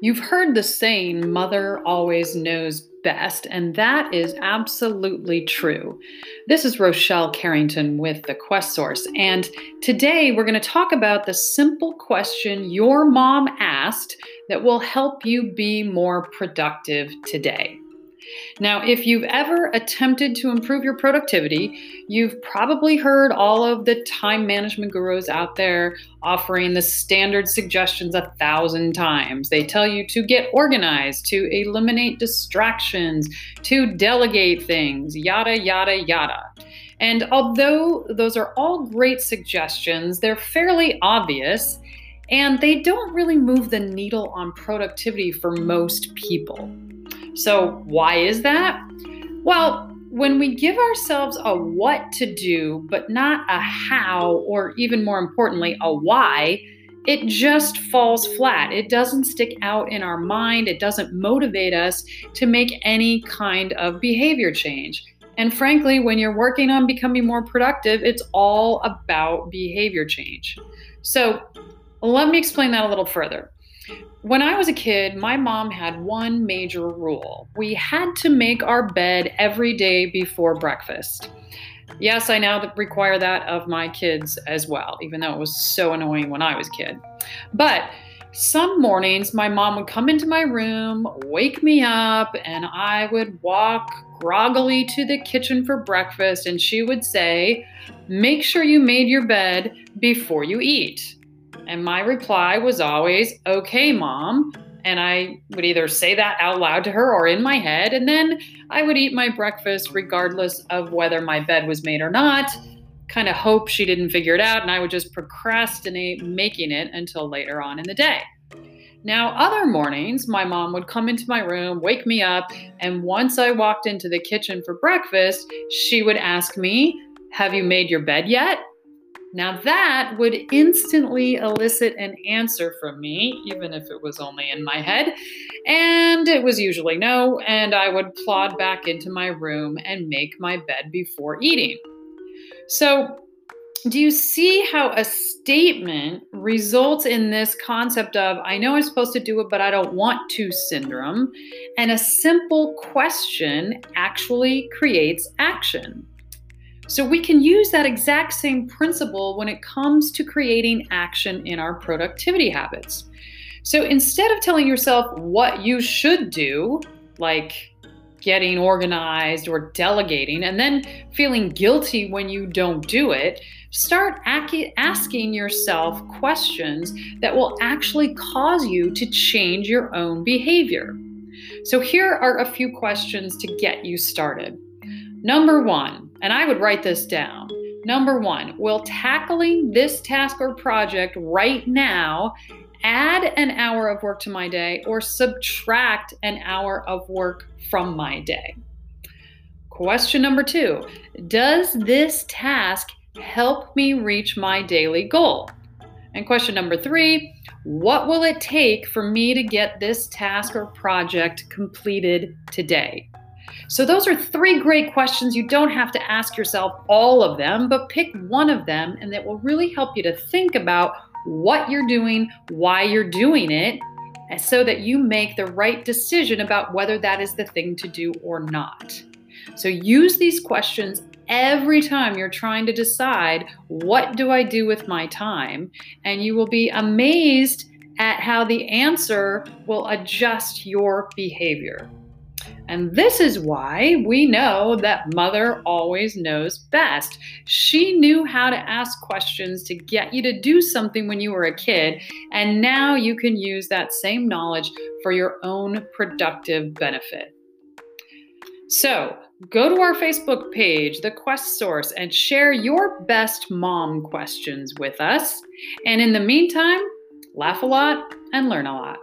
You've heard the saying, mother always knows best, and that is absolutely true. This is Rochelle Carrington with the Quest Source, and today we're going to talk about the simple question your mom asked that will help you be more productive today. Now, if you've ever attempted to improve your productivity, you've probably heard all of the time management gurus out there offering the standard suggestions a thousand times. They tell you to get organized, to eliminate distractions, to delegate things, yada, yada, yada. And although those are all great suggestions, they're fairly obvious and they don't really move the needle on productivity for most people. So, why is that? Well, when we give ourselves a what to do, but not a how, or even more importantly, a why, it just falls flat. It doesn't stick out in our mind. It doesn't motivate us to make any kind of behavior change. And frankly, when you're working on becoming more productive, it's all about behavior change. So, let me explain that a little further. When I was a kid, my mom had one major rule. We had to make our bed every day before breakfast. Yes, I now require that of my kids as well, even though it was so annoying when I was a kid. But some mornings, my mom would come into my room, wake me up, and I would walk groggily to the kitchen for breakfast, and she would say, Make sure you made your bed before you eat. And my reply was always, okay, mom. And I would either say that out loud to her or in my head. And then I would eat my breakfast regardless of whether my bed was made or not. Kind of hope she didn't figure it out. And I would just procrastinate making it until later on in the day. Now, other mornings, my mom would come into my room, wake me up, and once I walked into the kitchen for breakfast, she would ask me, Have you made your bed yet? Now, that would instantly elicit an answer from me, even if it was only in my head. And it was usually no, and I would plod back into my room and make my bed before eating. So, do you see how a statement results in this concept of, I know I'm supposed to do it, but I don't want to syndrome? And a simple question actually creates action. So we can use that exact same principle when it comes to creating action in our productivity habits. So instead of telling yourself what you should do, like getting organized or delegating, and then feeling guilty when you don't do it, start asking yourself questions that will actually cause you to change your own behavior. So here are a few questions to get you started. Number one, and I would write this down. Number one, will tackling this task or project right now add an hour of work to my day or subtract an hour of work from my day? Question number two Does this task help me reach my daily goal? And question number three What will it take for me to get this task or project completed today? So, those are three great questions. You don't have to ask yourself all of them, but pick one of them, and that will really help you to think about what you're doing, why you're doing it, so that you make the right decision about whether that is the thing to do or not. So, use these questions every time you're trying to decide what do I do with my time, and you will be amazed at how the answer will adjust your behavior. And this is why we know that mother always knows best. She knew how to ask questions to get you to do something when you were a kid, and now you can use that same knowledge for your own productive benefit. So, go to our Facebook page, The Quest Source, and share your best mom questions with us. And in the meantime, laugh a lot and learn a lot.